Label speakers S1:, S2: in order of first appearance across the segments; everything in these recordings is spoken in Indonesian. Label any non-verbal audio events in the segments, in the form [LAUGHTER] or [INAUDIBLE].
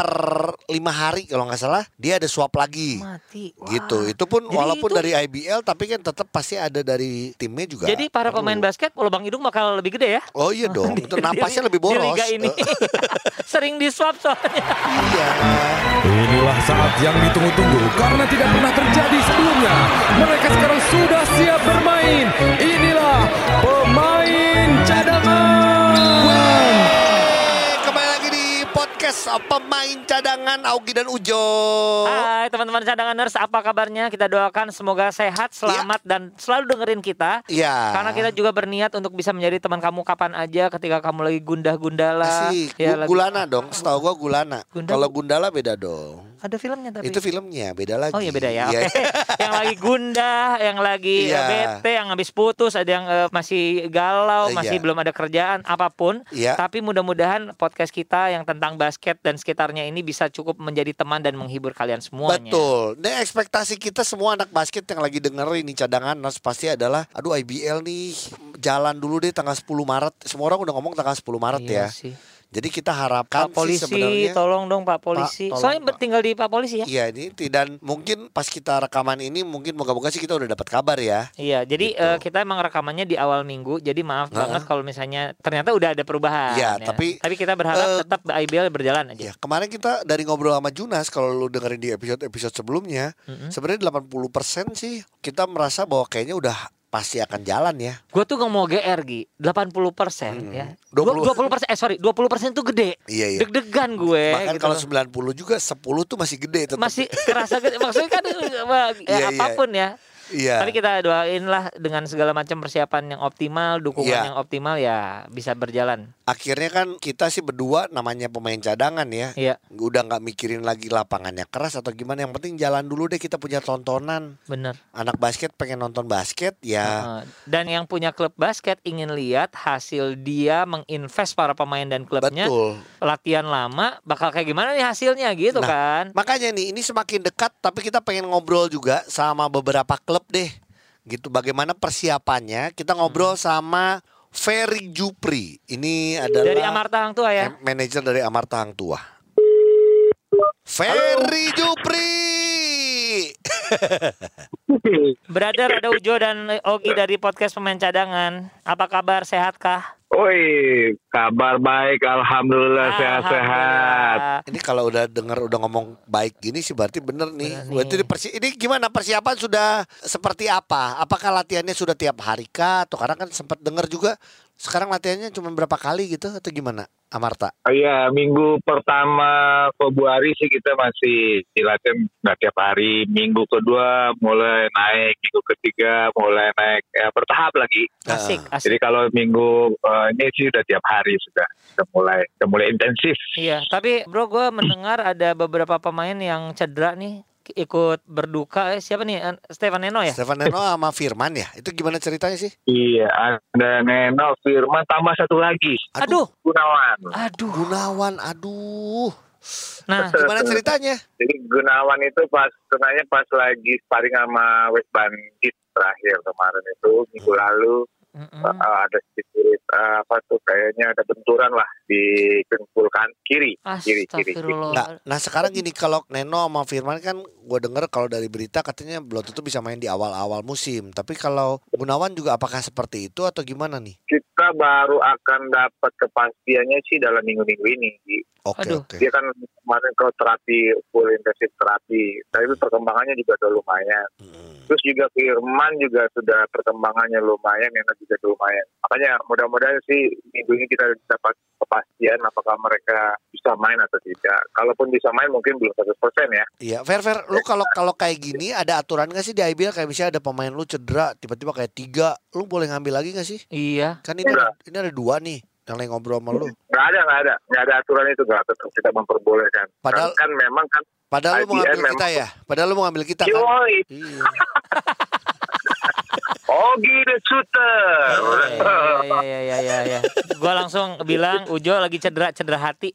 S1: per lima hari kalau nggak salah dia ada swap lagi.
S2: Mati.
S1: Gitu. Itu pun
S2: Jadi
S1: walaupun
S2: itu-
S1: dari IBL tapi kan tetap pasti ada dari timnya juga.
S2: Jadi para
S1: perlu.
S2: pemain basket lubang hidung bakal lebih gede ya?
S1: Oh iya [LAUGHS] dong, itu
S2: Di-
S1: napasnya
S2: di-
S1: lebih boros.
S2: Di liga ini.
S1: Eh, [LAUGHS]
S2: Sering di swap soalnya.
S1: iya.
S3: Inilah saat yang ditunggu-tunggu karena tidak pernah terjadi sebelumnya. Mereka sekarang sudah siap bermain. Inilah pemain cadangan.
S1: Podcast pemain cadangan Augie dan Ujo.
S2: Hai teman-teman cadanganers, apa kabarnya? Kita doakan semoga sehat, selamat dan selalu dengerin kita.
S1: Iya.
S2: Karena kita juga berniat untuk bisa menjadi teman kamu kapan aja ketika kamu lagi gundah-gundala.
S1: Asik.
S2: Ya,
S1: Gu-
S2: lagi-
S1: Gulana dong, setahu gua Gulana.
S2: Gunda-
S1: Kalau Gundala beda dong.
S2: Ada filmnya tapi.
S1: Itu filmnya beda lagi.
S2: Oh iya beda ya.
S1: Iya.
S2: Oke. yang lagi gundah, yang lagi eh, bete, yang habis putus, ada yang eh, masih galau,
S1: Iya.
S2: masih belum ada kerjaan, apa pun.
S1: Iya.
S2: Tapi mudah-mudahan podcast kita yang tentang basket dan sekitarnya ini bisa cukup menjadi teman dan menghibur kalian semuanya.
S1: Betul. Dan ekspektasi kita semua anak basket yang lagi denger ini cadangan Nas pasti adalah aduh IBL nih jalan dulu deh tanggal 10 Maret. Semua orang udah ngomong tanggal 10 Maret
S2: Iya
S1: ya.
S2: sih.
S1: Jadi kita harapkan
S2: Pak polisi,
S1: sih sebenarnya
S2: tolong dong Pak polisi.
S1: tolong,
S2: Soalnya
S1: Pak.
S2: tinggal di Pak polisi ya.
S1: Iya ini dan mungkin pas kita rekaman ini mungkin moga-moga sih kita udah dapat kabar ya.
S2: Iya, jadi
S1: Gitu.
S2: eh, kita emang rekamannya di awal minggu. Jadi maaf
S1: Heeh.
S2: banget kalau misalnya ternyata udah ada perubahan.
S1: Iya,
S2: ya.
S1: tapi,
S2: tapi kita berharap
S1: eh,
S2: tetap IBL berjalan aja.
S1: Ya, kemarin kita dari ngobrol sama Junas kalau lu dengerin di episode-episode sebelumnya,
S2: Mm-mm.
S1: sebenarnya 80% sih kita merasa bahwa kayaknya udah pasti akan jalan ya.
S2: Gue tuh nggak mau GR Gi 80% persen
S1: Hmm.
S2: ya
S1: 20.
S2: 20 persen Eh sorry 20 persen tuh gede
S1: Iya, iya.
S2: Deg-degan gue
S1: Bahkan
S2: gitu
S1: kalau
S2: loh.
S1: 90 juga 10 tuh masih gede tetap.
S2: Masih kerasa gede Maksudnya kan [LAUGHS] ya,
S1: Iya, iya.
S2: apa pun ya
S1: Iya.
S2: Tapi kita doain lah dengan segala macam persiapan yang optimal Dukungan
S1: Iya.
S2: yang optimal ya bisa berjalan
S1: Akhirnya kan kita sih berdua namanya pemain cadangan ya.
S2: Iya
S1: Udah nggak mikirin lagi lapangannya keras atau gimana. Yang penting jalan dulu deh kita punya tontonan.
S2: bener
S1: Anak basket pengen nonton basket ya.
S2: Dan yang punya klub basket ingin lihat hasil dia menginvest para pemain dan klubnya
S1: Betul.
S2: Latihan lama bakal kayak gimana nih hasilnya gitu
S1: Nah,
S2: kan
S1: Makanya nih ini semakin dekat tapi kita pengen ngobrol juga sama beberapa klub deh. Gitu bagaimana persiapannya. Kita ngobrol sama Ferry Jupri. Ini adalah
S2: Dari Amarta Hang Tua ya
S1: manajer dari Amarta Hang Tua. Ferry Jupri. [LAUGHS] [LAUGHS]
S2: Brother ada Ujo dan Ogi dari podcast pemain cadangan. Apa kabar? Sehatkah?
S4: Woi, kabar baik, alhamdulillah sehat-sehat.
S1: Ini kalau udah dengar udah ngomong baik gini sih berarti bener nih.
S2: Bener nih.
S1: Berarti ini, persi- ini gimana persiapan sudah seperti apa? Apakah latihannya sudah tiap hari kah? Atau karena kan sempat dengar juga sekarang latihannya cuma berapa kali gitu atau gimana? Amarta.
S4: Iya, minggu pertama Februari sih kita masih latihan nggak tiap hari. Minggu kedua mulai naik, minggu ketiga mulai naik, ya bertahap lagi.
S2: Asik, asik.
S4: Jadi kalau minggu eh, ini sih udah tiap hari sudah, sudah mulai, sudah mulai intensif.
S2: Iya, tapi bro gue mendengar ada beberapa pemain yang cedera nih ikut berduka. Eh, siapa nih? Eh, Stefan Neno ya?
S1: Stefan Neno sama Firman ya. Itu gimana ceritanya sih?
S4: Iya, ada Neno, Firman, tambah satu lagi,
S2: Aduh,
S4: Gunawan.
S2: aduh.
S1: Gunawan, aduh.
S2: Nah,
S1: Gimana ceritanya?
S4: Jadi Gunawan itu pas sebenarnya pas lagi sparring sama West Bandit terakhir kemarin itu minggu lalu
S2: mm-mm.
S4: uh, ada sedikit uh, apa tuh kayaknya ada benturan lah di dengkul kan kiri kiri kiri.
S1: Nah, nah sekarang gini kalau Neno sama Firman kan gue denger kalau dari berita katanya belum tentu bisa main di awal-awal musim. Tapi kalau Gunawan juga apakah seperti itu atau gimana nih?
S4: Kita baru akan dapat kepastiannya sih dalam minggu-minggu ini.
S1: Oke
S2: Aduh.
S1: oke.
S4: Dia kan kemarin ke terapi full intensif terapi, tapi perkembangannya juga udah lumayan.
S1: Hmm.
S4: Terus juga Firman juga sudah perkembangannya lumayan, Neno juga lumayan. Makanya mudah-mudahan sih minggu ini kita dapat kepastian apakah mereka bisa main atau tidak. Kalaupun bisa main mungkin belum 100% ya.
S1: Iya, fair fair. Lu kalau kalau kayak gini ada aturan gak sih di IBL kayak misalnya ada pemain lu cedera tiba-tiba kayak tiga, lu boleh ngambil lagi gak sih?
S2: Iya.
S1: Kan ini
S4: Enggak.
S1: ini ada dua nih yang lagi ngobrol sama lu.
S4: Nggak ada, nggak ada. Nggak ada aturan itu, nggak tetap kita memperbolehkan.
S1: Padahal-
S4: kan, kan memang kan,
S1: Padahal lu mau
S4: IBL
S1: ngambil kita ya. Padahal lu mau ngambil kita kan.
S4: yoi,
S1: Iya. [LAUGHS]
S4: Ogi the shooter.
S2: Iya, iya, iya, iya, iya. [LAUGHS] Gua langsung bilang Ujo lagi cedera, cedera hati.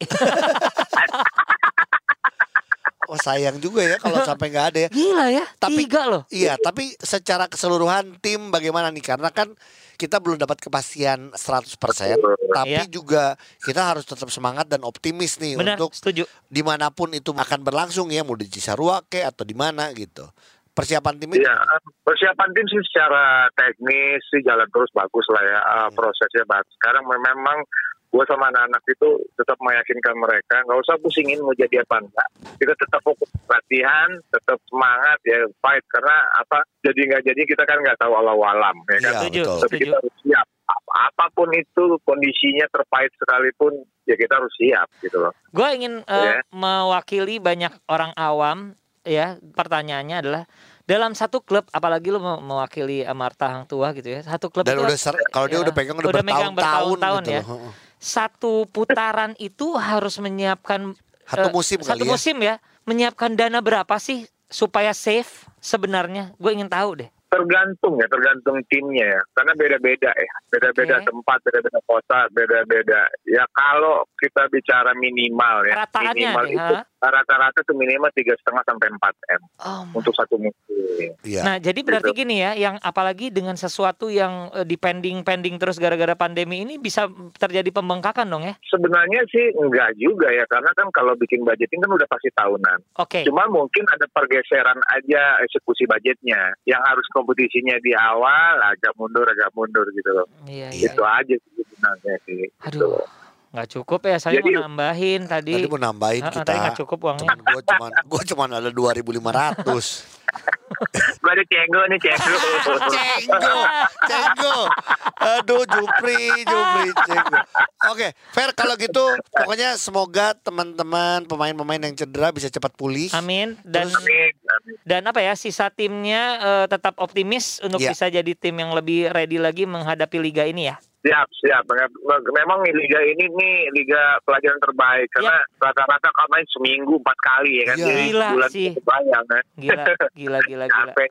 S1: Wah, [LAUGHS] sayang juga ya kalau sampai nggak ada ya.
S2: Gila ya,
S1: Tapi-
S2: tiga loh.
S1: Iya, tapi secara keseluruhan tim bagaimana nih? Karena kan kita belum dapat kepastian 100%, tapi
S2: Iya.
S1: juga kita harus tetap semangat dan optimis nih
S2: Benar,
S1: untuk
S2: setuju.
S1: di mana pun itu akan berlangsung ya, mau di Cisarua ke atau di mana gitu. Persiapan tim itu
S4: Iya, persiapan tim sih secara teknis sih jalan terus bagus lah ya,
S1: Hmm.
S4: uh, prosesnya bagus. Sekarang memang gue sama anak-anak itu tetap meyakinkan mereka, nggak usah pusingin mau jadi apa enggak. Kita tetap fokus latihan, tetap semangat ya fight karena apa? Jadi nggak jadi kita kan nggak tahu alam alam ya kan.
S2: Setuju,
S1: betul.
S4: Tapi kita harus siap. Ap- Apa pun itu kondisinya terpahit sekalipun ya kita harus siap gitu loh.
S2: Gue ingin eh,
S4: Ya.
S2: mewakili banyak orang awam ya. Pertanyaannya adalah dalam satu klub, apalagi lu mau mewakili Amarta Hang Tua gitu ya. Satu klub
S1: dan
S2: itu
S1: udah ser- kalau dia
S2: ya,
S1: udah pegang udah,
S2: udah
S1: bertahun-tahun
S2: bertahun-tahun
S1: gitu
S2: ya.
S1: loh.
S2: Satu putaran itu harus menyiapkan
S1: Satu
S2: eh,
S1: musim
S2: satu
S1: kali ya.
S2: musim ya. Menyiapkan dana berapa sih supaya safe sebenarnya? Gue ingin tahu deh.
S4: tergantung ya tergantung timnya ya karena beda-beda ya beda-beda
S2: Oke.
S4: tempat beda-beda kota beda-beda ya kalau kita bicara minimal ya
S2: Rataannya
S4: minimal
S2: deh,
S4: itu rata-rata tuh minimal tiga setengah sampai 4 m
S2: Oh my
S4: untuk satu musim
S1: Iya.
S2: Nah, jadi berarti gini ya, yang apalagi dengan sesuatu yang eh, dipending-pending terus gara-gara pandemi ini bisa terjadi pembengkakan dong ya?
S4: sebenarnya sih enggak juga ya karena kan kalau bikin budgeting kan udah pasti tahunan
S2: Oke.
S4: cuma mungkin ada pergeseran aja eksekusi budgetnya yang harus kompetisinya di awal agak mundur agak mundur gitu loh
S2: Iya,
S1: Iya.
S2: iya.
S4: itu aja sih sebenarnya sih gitu
S2: Aduh, nggak cukup ya. Saya
S4: Jadi-
S2: mau nambahin tadi.
S1: Tadi mau nambahin
S2: Ah, ah,
S1: kita.
S2: tadi nggak cukup uangnya.
S1: Cuman gue cuman gue cuman ada 2500. [LAUGHS]
S4: gue ada cenggo nih cenggo [LAUGHS]
S1: Cenggo, Cenggo. Aduh, Jupri, Jupri, Cenggo. Oke, fair kalau gitu. Pokoknya semoga teman-teman pemain-pemain yang cedera bisa cepat pulih.
S2: Amin dan
S4: Amin, amin.
S2: dan apa ya sisa timnya eh, tetap optimis untuk
S1: Iya.
S2: bisa jadi tim yang lebih ready lagi menghadapi liga ini ya.
S4: Siap, siap. Memang liga ini nih liga pelajaran terbaik karena rata-rata kan main seminggu empat kali ya kan.
S1: Iya.
S4: Jadi
S2: Iya. Gila
S4: bulan
S2: sih.
S4: kebayang kan.
S2: Gila, gila, gila, gila.
S4: Capek.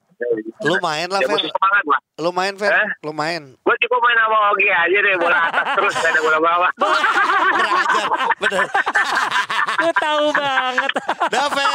S1: Lu main lah,
S4: Ya
S1: Fer.
S4: semangat lah.
S1: Lu main, Fer.
S4: Eh?
S1: Lu main.
S4: Gue cukup main sama Ogi aja deh bola atas terus gak ada bola bawah. [LAUGHS]
S1: Kurang ajar. Bener. [LAUGHS]
S2: Lu tahu banget.
S1: Dah, Fer.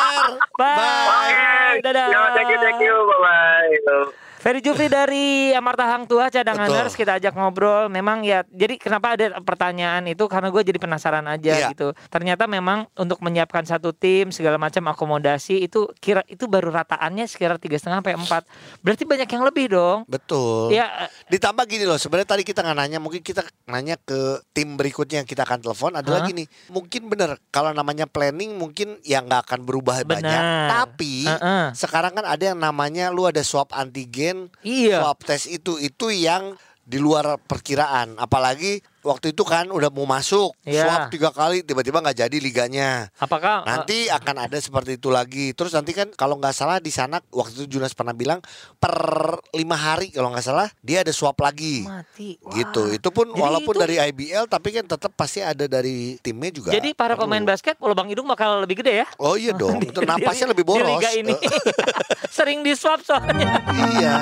S2: Bye.
S4: Oke.
S2: Dadah.
S4: Yo, thank you, thank you. Bye-bye.
S2: Ferry Jufri dari Amarta Hang Tua cadanganers kita ajak ngobrol. Memang ya, jadi kenapa ada pertanyaan itu karena gue jadi penasaran aja
S1: Iya.
S2: gitu. Ternyata memang untuk menyiapkan satu tim segala macam akomodasi itu kira itu baru rataannya sekitar tiga setengah sampai empat. Berarti banyak yang lebih dong.
S1: Betul.
S2: Ya,
S1: Ditambah gini loh, sebenarnya tadi kita nggak nanya, mungkin kita nanya ke tim berikutnya yang kita akan telepon adalah
S2: Hah?
S1: gini, mungkin bener kalau namanya planning mungkin ya nggak akan berubah
S2: Benar.
S1: banyak, tapi
S2: Heeh.
S1: sekarang kan ada yang namanya lu ada swab antigen,
S2: Iya.
S1: swab tes itu itu yang di luar perkiraan, apalagi waktu itu kan udah mau masuk
S2: Iya.
S1: swab tiga kali tiba-tiba nggak jadi liganya.
S2: apakah eh,
S1: Nanti akan ada seperti itu lagi. Terus nanti kan kalau nggak salah di sana waktu itu Junas pernah bilang per lima hari kalau nggak salah dia ada swab lagi.
S2: mati? Wah.
S1: Gitu. Itu pun
S2: Jadi
S1: walaupun
S2: itu-
S1: dari IBL tapi kan tetap pasti ada dari timnya juga.
S2: Jadi para
S1: perlu.
S2: pemain basket lubang hidung bakal lebih gede ya?
S1: Oh iya dong. Itu napasnya lebih boros.
S2: Di liga ini. [LAUGHS] Sering di swab soalnya.
S1: iya.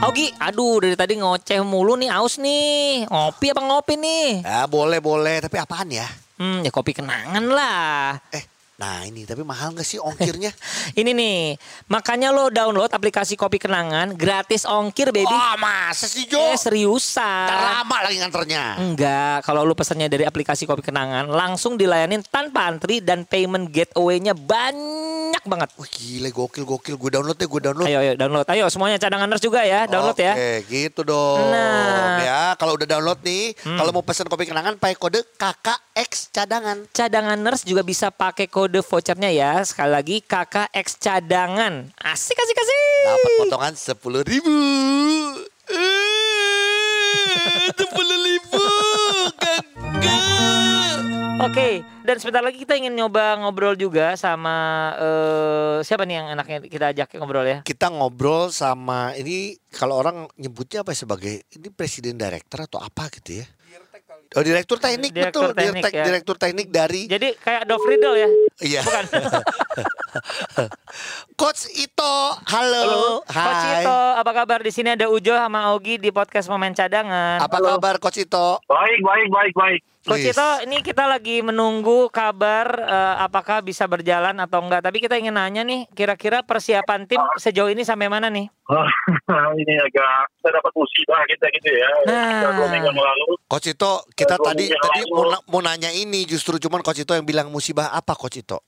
S2: Augi, aduh dari tadi ngoceh mulu nih, aus nih. Ngopi apa ngopi nih?
S1: Ya boleh boleh. Tapi apaan ya?
S2: Hmm, ya kopi kenangan lah.
S1: Eh, nah ini tapi mahal nggak sih ongkirnya? [LAUGHS]
S2: Ini nih, makanya lo download aplikasi Kopi Kenangan gratis ongkir baby.
S1: Wah masa sih Jo?
S2: eh seriusan.
S1: Ntar lama lagi nganternya.
S2: Enggak, kalau lu pesannya dari aplikasi Kopi Kenangan langsung dilayanin tanpa antri dan payment gateway-nya banyak banget.
S1: Wah gile gokil gokil. Gue download deh gue download.
S2: Ayo, ayo download. Ayo semuanya cadanganers juga ya, download ya.
S1: Oke, gitu dong.
S2: Nah. Hmm.
S1: Ya, kalau udah download nih, kalau mau pesan kopi kenangan pakai kode KKX cadangan.
S2: Cadanganers juga bisa pakai kode vouchernya ya. Sekali lagi KKX cadangan. Asik asik asik.
S1: Dapat potongan sepuluh ribu. Sepuluh ribu, kakak.
S2: Oke, dan sebentar lagi kita ingin nyoba ngobrol juga sama eh, siapa nih yang enaknya kita ajak ngobrol ya?
S1: Kita ngobrol sama ini kalau orang nyebutnya apa ya, sebagai ini presiden director atau apa gitu ya? Oh direktur teknik
S2: Direktur
S1: betul,
S2: teknik,
S1: direktur,
S2: ya.
S1: direktur teknik dari
S2: Jadi kayak Dov Riddle ya?
S1: iya.
S2: Bukan. [LAUGHS]
S1: Coach Ito. Halo.
S2: Coach
S1: Hai.
S2: Ito, apa kabar? Di sini ada Ujo sama Ogi di podcast Momen Cadangan.
S1: Apa kabar Coach Ito?
S4: Baik, baik, baik, baik.
S2: Coach
S1: Please.
S2: Ito, ini kita lagi menunggu kabar eh, apakah bisa berjalan atau enggak. Tapi kita ingin nanya nih, kira-kira persiapan tim sejauh ini sampai mana nih? [LAUGHS]
S5: ini agak kita dapat musibah kita gitu ya.
S2: Nah.
S5: Kita dua minggu yang lalu.
S1: Coach Ito, kita tadi tadi mau, mau nanya ini justru cuman Coach Ito yang bilang musibah apa Coach Ito?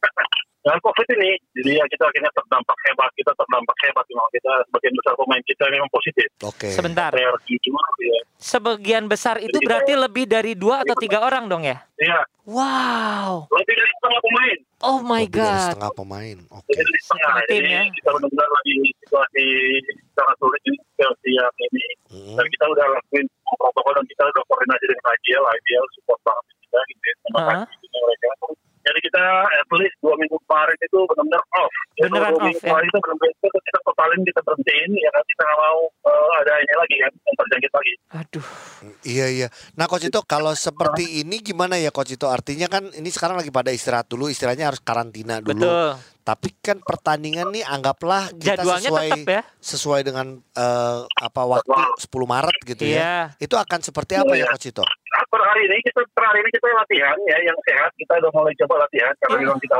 S5: Dengan COVID ini, jadi ya kita akhirnya terdampak hebat, kita terdampak hebat memang kita sebagian besar pemain kita memang positif.
S1: Oke.
S2: Sebentar.
S5: Saya harus jujur ya.
S2: Sebagian besar itu berarti lebih dari dua atau tiga orang dong ya?
S5: Iya,
S2: Wow.
S5: lebih dari setengah pemain.
S2: Oh my
S1: Lebih dari
S2: God.
S1: setengah pemain. Oke.
S5: Lebih dari setengah. Jadi
S2: ya.
S5: kita benar-benar lagi situasi sangat sulit di situasi yang ini.
S1: Mm.
S5: Dan kita udah lakuin protokol dan kita udah koordinasi dengan IBL, IBL support banget kita gitu ya. Terima
S2: Ah.
S5: kasih juga mereka. Jadi kita at least dua minggu kemarin itu benar-benar off. Ya,
S2: Beneran
S5: dua
S2: off,
S5: minggu
S2: ya.
S5: kemarin itu benar-benar kita, kita totalin, kita berhentiin, ya kan kita nggak mau eh, ada ini lagi kan, yang terjangkit lagi.
S2: Aduh.
S1: Iya iya. Nah Coach Ito kalau seperti ini gimana ya Coach Ito? Artinya kan ini sekarang lagi pada istirahat dulu, istilahnya harus karantina dulu.
S2: Betul.
S1: Tapi kan pertandingan nih anggaplah kita
S2: Jadwalnya
S1: sesuai
S2: tetap ya.
S1: sesuai dengan eh, apa waktu 10 Maret gitu
S2: Iya.
S1: ya. Itu akan seperti apa ya
S5: Iya.
S1: Coach Ito?
S5: Per hari ini kita per hari ini kita latihan ya yang sehat kita udah mulai coba latihan karena
S2: Iya.
S5: memang kita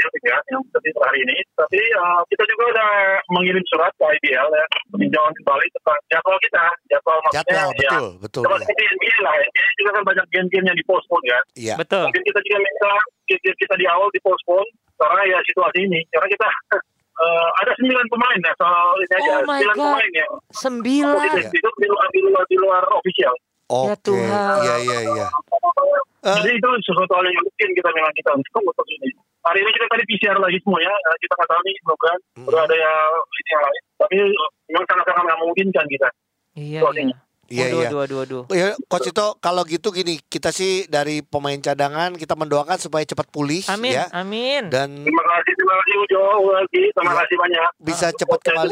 S5: ya sehat yang tapi per hari ini tapi eh, kita juga udah mengirim surat ke IBL ya peninjauan kembali tentang jadwal kita jadwal maksudnya
S1: Jadwal
S5: ya
S1: betul, betul. iya.
S5: seperti NBA lah NBA juga kan banyak game-game yang dipospon kan
S1: Iya.
S2: Betul.
S5: mungkin kita juga minta game-game kita di awal dipospon karena ya situasi ini karena kita [LAUGHS] eh, ada sembilan pemain ya soal ini aja
S2: Oh my
S5: sembilan pemain ya
S2: Sembilan.
S5: positif itu di luar di luar, di luar official
S1: Oke.
S2: Ya Tuhan.
S1: Iya iya iya. Eh.
S5: Jadi itu sesuatu hal yang mungkin kita memang kita untuk untuk ini. Hari ini kita tadi PCR lagi semua ya, Eh, kita nggak tahu nih semoga
S1: Mm.
S5: udah ada yang ini yang lain. Tapi memang sangat-sangat nggak memungkinkan kita.
S2: Iya, iya.
S1: Iya
S2: Waduh,
S1: iya.
S2: waduh, waduh, waduh.
S1: Ya, Coach Ito kalau gitu gini, kita sih dari pemain cadangan kita mendoakan supaya cepat pulih
S2: Amin,
S1: ya
S2: amin.
S1: dan
S5: Terima kasih, terima kasih Ujo, lagi, terima
S1: Iya.
S5: kasih banyak.
S1: bisa
S2: Ah,
S1: cepat
S5: Ya,
S1: kembali.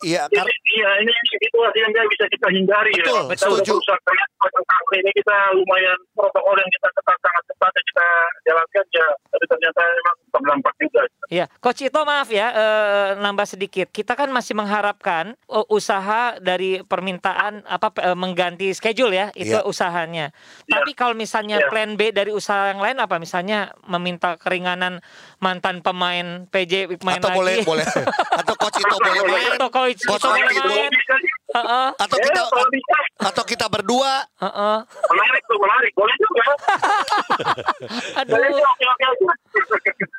S1: Iya,
S5: ini,
S1: karena
S5: iya, ini situasi yang bisa kita hindari
S1: Betul,
S5: ya. Kita
S1: setuju.
S5: ini kita lumayan protokol yang kita ketat sangat ketat yang kita jalankan ya. Tapi ternyata memang terdampak juga.
S2: Iya, Coach Ito maaf ya, eh, nambah sedikit. Kita kan masih mengharapkan eh, usaha dari permintaan apa eh, mengganti schedule ya, itu
S1: Iya.
S2: usahanya.
S5: Iya.
S2: Tapi kalau misalnya
S5: Iya.
S2: plan B dari usaha yang lain apa? Misalnya meminta keringanan mantan pemain PJ main
S1: atau
S2: lagi.
S1: boleh boleh [LAUGHS] atau Coach Ito boleh main
S2: Atau Coach Ito boleh main. Heeh,
S1: atau
S5: Ya,
S1: kita
S5: kalau bisa.
S1: atau kita berdua
S2: heeh.
S5: Menarik tuh, menarik. Boleh juga. [LAUGHS] [LAUGHS]
S2: Aduh.
S5: Boleh juga, oke, oke, oke.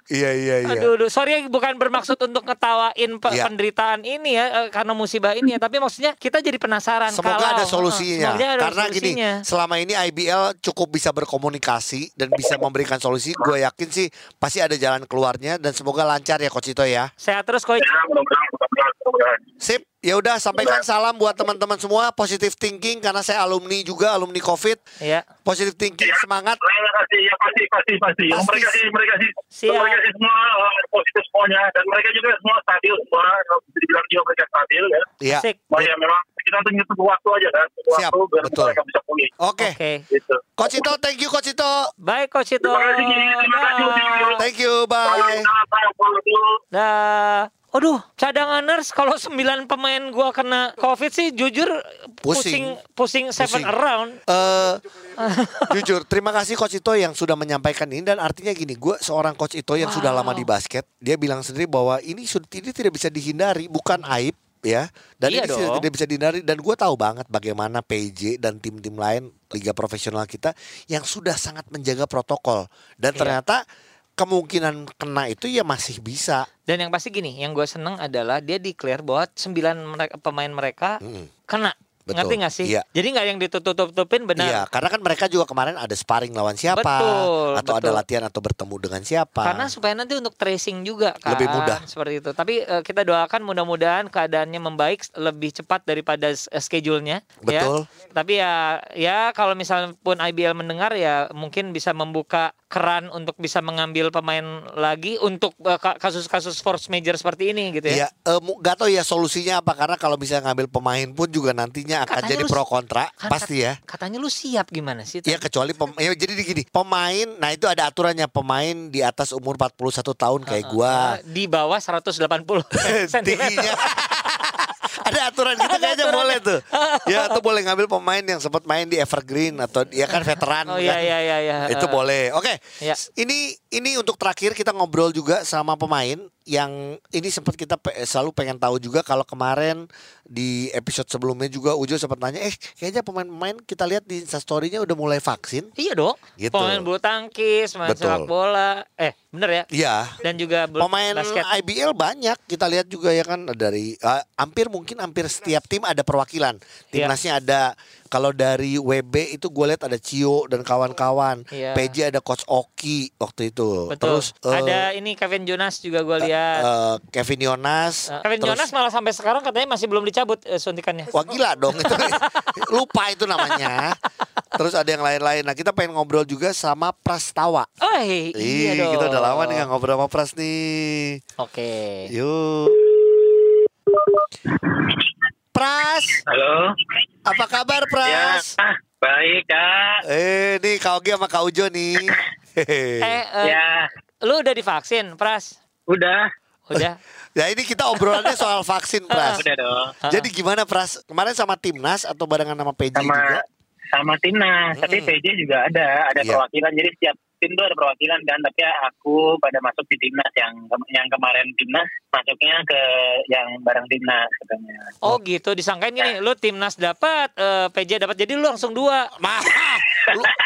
S1: Iya iya iya.
S2: Aduh, aduh, sorry bukan bermaksud untuk ngetawain pe-
S1: Iya.
S2: penderitaan ini ya eh, karena musibah ini ya, tapi maksudnya kita jadi penasaran
S1: Semoga
S2: kalau
S1: ada
S2: eh,
S1: solusinya.
S2: semoga ada
S1: karena gini
S2: solusinya.
S1: selama ini IBL cukup bisa berkomunikasi dan bisa memberikan solusi. Gue yakin sih pasti ada jalan keluarnya dan semoga lancar ya Coach Ito ya.
S2: Sehat terus coach.
S5: Ya,
S1: sip. Ya udah sampaikan salam buat teman-teman semua positive thinking karena saya alumni juga alumni COVID.
S2: Ya.
S1: Positive thinking semangat
S5: Terima kasih, ya pasti, pasti, pasti.
S1: Pasti.
S5: Mereka sih, mereka sih,
S2: Siap.
S5: mereka sih semua eh, positif semuanya dan mereka juga semua stabil semua. Kalau bisa dibilang juga mereka stabil ya.
S1: ya
S2: Asik.
S5: Cuma ya memang kita tunggu tunggu waktu aja kan, tunggu
S1: Siap,
S5: waktu biar
S1: betul.
S5: mereka bisa pulih.
S1: oke
S2: Oke.
S5: Gitu.
S1: Coach Ito thank you Coach Ito
S2: Baik coach itu.
S5: Terima kasih, terima kasih,
S1: thank you bye.
S2: Dah. Aduh, cadanganers kalau 9 pemain gua kena Covid sih jujur pusing
S1: Pusing.
S2: pusing, seven
S1: Pusing.
S2: around.
S1: eh [LAUGHS] jujur, terima kasih Coach Ito yang sudah menyampaikan ini dan artinya gini, gue seorang Coach Ito yang sudah lama di basket, dia bilang sendiri bahwa ini sudah ini tidak bisa dihindari, bukan aib ya, dan
S2: Iya
S1: ini
S2: dong.
S1: tidak bisa dihindari dan gue tahu banget bagaimana PJ dan tim-tim lain liga profesional kita yang sudah sangat menjaga protokol dan
S2: Iya.
S1: ternyata kemungkinan kena itu ya masih bisa.
S2: Dan yang pasti gini, yang gue seneng adalah dia declare bahwa 9 mereka, pemain mereka
S1: Mm.
S2: kena.
S1: Betul.
S2: Ngerti gak sih?
S1: Iya.
S2: Jadi nggak yang ditutup-tutupin benar.
S1: Iya, karena kan mereka juga kemarin ada sparring lawan siapa
S2: Betul,
S1: atau ada
S2: betul.
S1: latihan atau bertemu dengan siapa.
S2: Karena supaya nanti untuk tracing juga kan
S1: Lebih mudah.
S2: seperti itu. Tapi eh, kita doakan mudah-mudahan keadaannya membaik lebih cepat daripada s- schedule-nya ya.
S1: Betul.
S2: Tapi ya ya kalau misalnya pun IBL mendengar ya mungkin bisa membuka keran untuk bisa mengambil pemain lagi untuk eh, ka- kasus-kasus force major seperti ini gitu ya.
S1: Iya, eh, mu- gak tau ya solusinya apa karena kalau bisa ngambil pemain pun juga nantinya akan
S2: Katanya
S1: jadi
S2: lu-
S1: pro kontra
S2: Kan
S1: pasti ya.
S2: kat- Katanya lu siap gimana sih?
S1: Ya kecuali pem, ya, jadi gini, pemain, nah itu ada aturannya pemain di atas umur 41 tahun kayak gua.
S2: Eh, di bawah 180 cm. [LAUGHS]
S1: Tingginya [LAUGHS] ada aturan gitu kayaknya boleh tuh. [LAUGHS] Ya, atau boleh ngambil pemain yang sempat main di Evergreen atau ya kan veteran
S2: Oh
S1: kan.
S2: iya iya iya iya.
S1: Itu boleh. Oke.
S2: Ya.
S1: Ini ini untuk terakhir kita ngobrol juga sama pemain yang ini sempat kita selalu pengen tahu juga kalau kemarin di episode sebelumnya juga Ujo sempat nanya, eh kayaknya pemain-pemain kita lihat di Instastory-nya udah mulai vaksin.
S2: Iya dong.
S1: Gitu.
S2: Pemain bulu tangkis, pemain
S1: Betul.
S2: sepak bola. Eh, bener ya?
S1: Iya.
S2: Dan juga
S1: Pemain
S2: basket.
S1: IBL banyak kita lihat juga ya kan dari eh, hampir mungkin hampir setiap tim ada perwakilan.
S2: Iya.
S1: Timnasnya ada kalau dari WB itu gue lihat ada Cio dan kawan-kawan.
S2: Iya.
S1: PJ ada coach Oki waktu itu.
S2: Betul.
S1: Terus eh,
S2: ada ini Kevin Jonas juga gue lihat.
S1: eh, Kevin Yonas.
S2: Eh, Kevin
S1: terus-
S2: Jonas malah sampai sekarang katanya masih belum dicabut eh, suntikannya.
S1: Wah gila dong itu [LAUGHS] lupa itu namanya. Terus ada yang lain-lain. Nah kita pengen ngobrol juga sama Prastawa.
S2: Oh iya
S1: Ih,
S2: dong.
S1: kita udah lama nih nggak ngobrol sama Pras nih.
S2: Oke.
S1: Yuk. Pras,
S6: Halo.
S1: Apa kabar
S6: Ya,
S1: Pras?
S6: ah, baik kak.
S1: Eh, nih Kak Ogi sama Kak Ujo nih. [LAUGHS]
S2: Eh, eh,
S6: Ya,
S2: lu udah divaksin, Pras?
S6: udah.
S2: Udah. [LAUGHS]
S1: Ya ini kita obrolannya soal vaksin [LAUGHS] Pras.
S6: Udah dong.
S1: Jadi gimana Pras? Kemarin sama Timnas atau barengan sama PJ
S6: Sama
S1: juga?
S6: sama timnas, tapi
S1: Mm.
S6: PJ juga ada, ada
S1: Iya.
S6: perwakilan. Jadi setiap tim tuh ada perwakilan kan. Tapi aku pada masuk di timnas yang yang kemarin timnas masuknya ke yang bareng timnas katanya.
S2: Oh gitu, disangkain gini, lu timnas dapat, eh, PJ dapat, jadi lu langsung dua.
S1: Mah, lu- [LAUGHS]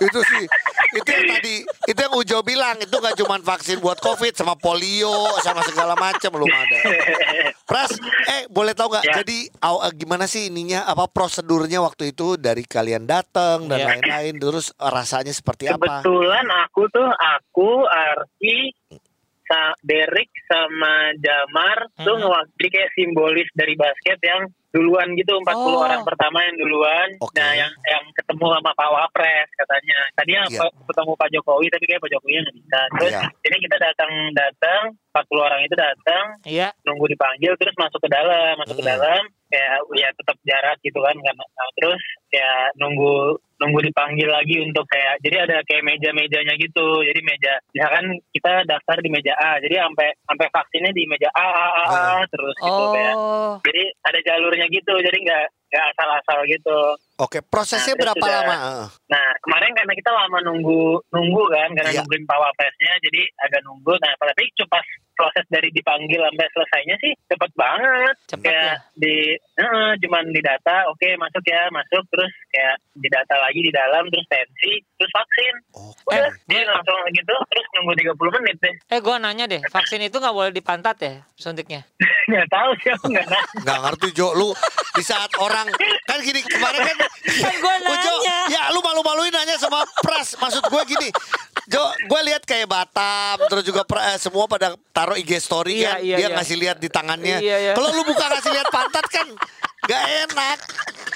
S1: itu sih itu yang tadi itu yang Ujo bilang itu nggak cuma vaksin buat covid sama polio sama segala macam belum ada. Pras, eh boleh tahu nggak?
S6: Ya.
S1: Jadi aw- eh, gimana sih ininya apa prosedurnya waktu itu dari kalian datang dan
S2: Ya.
S1: lain-lain terus eh, rasanya seperti apa?
S6: Kebetulan aku tuh aku Arfi sa Derek sama Jamar tuh
S2: Mhm.
S6: ngewakili kayak simbolis dari basket yang duluan gitu 40
S2: Oh.
S6: orang pertama yang duluan.
S1: Oke.
S6: Nah, yang yang ketemu sama Pak Wapres katanya. Tadinya. Pak- ketemu Pak Jokowi tapi kayak Pak Jokowi nggak bisa. Terus
S1: Iya.
S6: ini kita datang datang 40 orang itu datang
S2: Iya.
S6: nunggu dipanggil terus masuk ke dalam masuk ke
S1: Hmm.
S6: dalam kayak ya tetap jarak gitu kan karena terus ya nunggu nunggu dipanggil lagi untuk kayak jadi ada kayak meja-mejanya gitu. Jadi meja misalkan kita daftar di meja A jadi sampai sampai vaksinnya di meja A A A, A,
S1: Hmm.
S6: terus gitu kayak.
S2: Oh,
S6: jadi ada jalurnya gitu jadi nggak nggak asal-asal gitu
S1: Oke, prosesnya
S6: Nah,
S1: berapa
S6: sudah-
S1: lama?
S6: Nah kemarin karena kita lama nunggu nunggu kan karena
S1: Iya.
S6: nungguin Pak Wapresnya jadi agak nunggu. Nah tapi cuma proses dari dipanggil sampai selesainya sih cepet banget.
S2: cepet
S6: kayak
S2: ya.
S6: di eh, cuman di data oke masuk ya masuk terus kayak di data lagi di dalam terus tensi terus vaksin.
S1: Oke.
S6: Udah
S2: Eh,
S6: dia langsung gitu terus nunggu 30 menit deh.
S2: Eh, gua nanya deh, vaksin itu nggak boleh dipantat ya suntiknya? [LAUGHS]
S6: nggak tahu sih aku nggak nanya.
S1: Nggak ngerti Jo, lu di saat orang kan gini kemarin kan [LAUGHS]
S2: Kan
S1: Ujo,
S2: nanya.
S1: ya lu malu-maluin nanya sama Pras. Maksud gue gini, Jo, gue lihat kayak Batam, terus juga pra- eh, semua pada taruh IG story
S2: Iya,
S1: kan,
S2: iya,
S1: dia
S2: iya.
S1: ngasih lihat di tangannya.
S2: Iya, iya.
S1: Kalau lu buka ngasih lihat pantat kan, gak enak.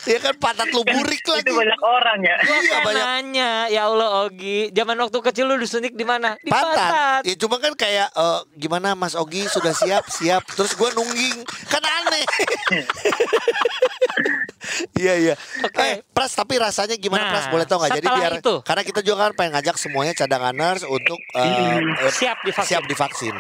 S1: Ya kan pantat lu burik lagi.
S6: Itu banyak orang ya.
S2: Gua
S1: Iya,
S2: kan
S1: banyak-
S2: nanya, ya Allah Ogi, zaman waktu kecil lu disuntik di mana? Di
S1: Pantat.
S2: pantat.
S1: Ya cuma kan kayak eh, gimana Mas Ogi sudah siap siap. Terus gue nungging kan aneh. [LAUGHS] Iya iya.
S2: Oke.
S1: Eh Pras tapi rasanya gimana
S2: Nah,
S1: Pras boleh tau nggak? Jadi biar
S2: itu.
S1: karena kita juga kan pengen ngajak semuanya cadanganers untuk eh,
S2: Siap divaksin.
S1: siap divaksin.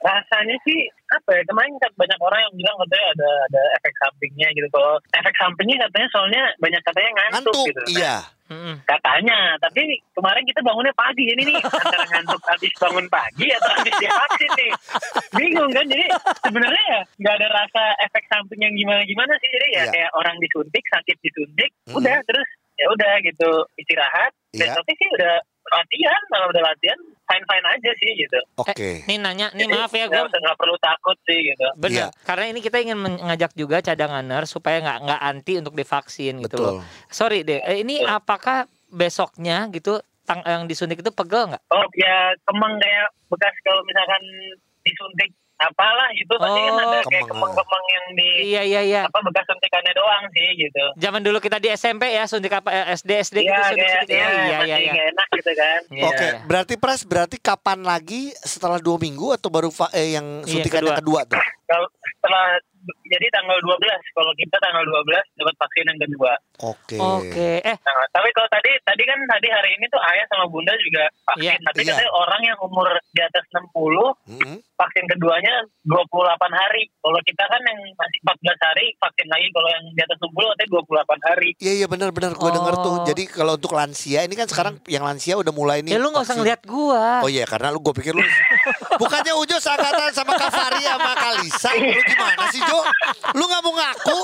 S6: rasanya sih apa ya kemarin kan banyak orang yang bilang katanya ada ada efek sampingnya gitu kalau efek sampingnya katanya soalnya banyak katanya ngantuk,
S1: Ngantuk,
S6: gitu
S1: iya.
S6: Katanya tapi kemarin kita bangunnya pagi ini nih antara ngantuk habis bangun pagi atau habis divaksin nih bingung kan jadi sebenarnya ya nggak ada rasa efek samping yang gimana gimana sih jadi ya
S1: Iya.
S6: kayak orang disuntik sakit disuntik
S1: Hmm.
S6: udah terus ya udah gitu istirahat
S1: Iya.
S6: besoknya sih udah latihan kalau udah latihan fine fine aja sih gitu
S1: Oke.
S2: Nih nanya, nih
S6: Jadi,
S2: maaf ya gue
S6: nggak perlu takut sih gitu
S2: Bener,
S1: Iya.
S2: karena ini kita ingin mengajak juga cadanganer supaya nggak nggak anti untuk divaksin gitu loh.
S1: Betul.
S2: Sorry deh, eh, ini apakah besoknya gitu tang yang disuntik itu pegel nggak?
S6: Oh ya kemang kayak bekas kalau misalkan disuntik apalah gitu pasti kan
S2: Oh.
S6: ada kayak
S1: Kemang.
S6: kemang-kemang yang di
S2: Iya iya iya.
S6: apa bekas suntikannya doang sih gitu.
S2: Zaman dulu kita di SMP ya suntik apa eh, SD SD gitu
S6: Iya
S2: suntik
S6: kayak
S2: suntik.
S6: ya,
S2: Oh, iya iya
S6: masih
S2: iya.
S6: nggak enak gitu kan.
S2: Iya,
S1: Oke,
S2: iya.
S1: berarti Pras berarti kapan lagi setelah dua minggu atau baru eh, yang
S2: Iya,
S1: suntikan yang kedua tuh?
S6: Kalau setelah jadi tanggal 12 kalau kita tanggal 12 dapat vaksin yang kedua.
S1: Oke.
S2: Oke. Eh,
S6: Nah, tapi kalau tadi tadi kan tadi hari ini tuh ayah sama bunda juga vaksin.
S2: Iya,
S6: tapi
S1: iya.
S6: katanya orang yang umur di atas 60
S1: Mm-mm.
S6: vaksin keduanya 28 hari. Kalau kita kan yang masih 14 hari vaksin lagi. Kalau yang di atas 60 katanya 28 hari.
S1: Iya iya benar-benar gue denger tuh.
S2: Oh.
S1: Jadi kalau untuk lansia ini kan sekarang yang lansia udah mulai nih.
S2: ya lu nggak usah ngeliat gua.
S1: Oh iya karena lu gue pikir lu [LAUGHS] bukannya Ujo seangkatan sama Kavari sama Kalisa. Lu gimana sih Jo? Lu nggak mau ngaku?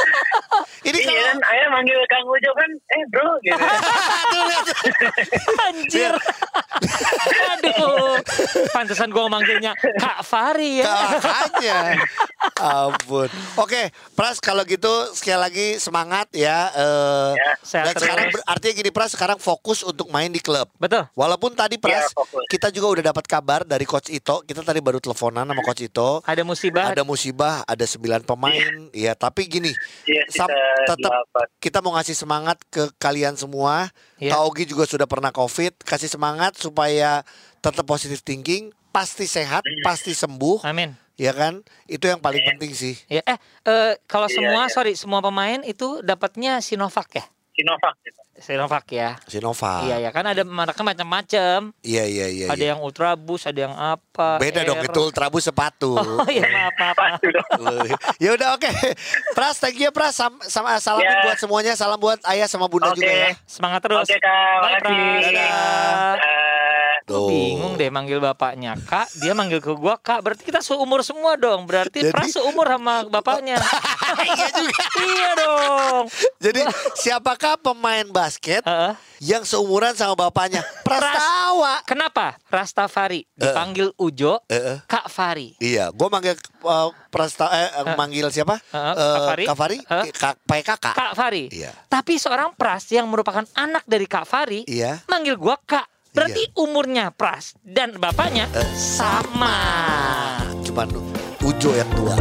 S1: Ini
S6: Iya
S1: kalau
S6: kan ayah manggil Kang Ujo kan, eh bro gitu. [LAUGHS]
S1: Tuh, lihat.
S2: Anjir. Aduh. Pantesan gua manggilnya Kak Fari ya.
S1: Makanya Ampun Oke Pras kalau gitu Sekali lagi semangat ya, eh,
S6: Ya,
S2: sehat
S1: Dan sekarang artinya gini Pras Sekarang fokus untuk main di klub
S2: Betul.
S1: Walaupun tadi Pras
S6: Ya, fokus.
S1: Kita juga udah dapat kabar dari Coach Ito Kita tadi baru teleponan sama Coach Ito
S2: Ada musibah.
S1: Ada musibah Ada 9 pemain Ya tapi gini
S6: Iya,
S1: sam-
S6: sisa
S1: tetap kita mau ngasih semangat ke kalian semua.
S2: Iya.
S1: Kak Ogi juga sudah pernah COVID, kasih semangat supaya tetap positive thinking, pasti sehat,
S6: Hmm.
S1: pasti sembuh,
S2: Amin.
S1: ya kan? Itu yang paling penting sih.
S2: Ya, eh, eh kalau
S6: Iya,
S2: semua,
S6: iya.
S2: sorry, semua pemain itu dapatnya Sinovac ya?
S6: Sinovac gitu.
S2: Sinovac ya.
S1: Sinovac.
S2: Iya ya, kan ada mereka macam-macam.
S1: Iya iya iya.
S2: ada
S1: iya.
S2: yang ultrabus, ada yang apa.
S1: Beda dong
S2: air.
S1: itu ultrabus sepatu. [LAUGHS]
S2: Oh iya maaf maaf. maaf.
S1: ya udah oke. Pras, thank you Pras. Sam- sama salam
S6: Ya.
S1: buat semuanya, salam buat ayah sama bunda
S6: Oke.
S1: juga ya.
S2: Semangat terus.
S6: Oke Kak,
S2: Bye,
S6: makasih.
S2: Pras. Dadah.
S6: Eh,
S1: Tuh.
S2: bingung deh manggil bapaknya Kak, dia manggil ke gua Kak. Berarti kita seumur semua dong. Berarti
S1: Jadi-
S2: Pras seumur sama bapaknya. [LAUGHS]
S1: iya juga.
S2: iya dong.
S1: Jadi siapakah pemain basket
S2: Heeh.
S1: yang seumuran sama bapaknya? Prastawa.
S2: Kenapa Rastafari dipanggil Ujo,
S1: Eh, eh.
S2: Kak Fari?
S1: Iya, gue manggil uh, Prasta eh, uh, manggil siapa?
S2: Uh,
S1: Eh,
S2: Kak Fari?
S1: Kak Fari?
S2: Uh.
S1: Kak, pakai kakak.
S2: Kak Fari.
S1: Iya.
S2: Tapi seorang Pras yang merupakan anak dari Kak Fari
S1: Iya.
S2: manggil gua Kak. Berarti umurnya Pras dan bapaknya
S1: Eh,
S2: sama.
S1: Cuman Ujo yang tua.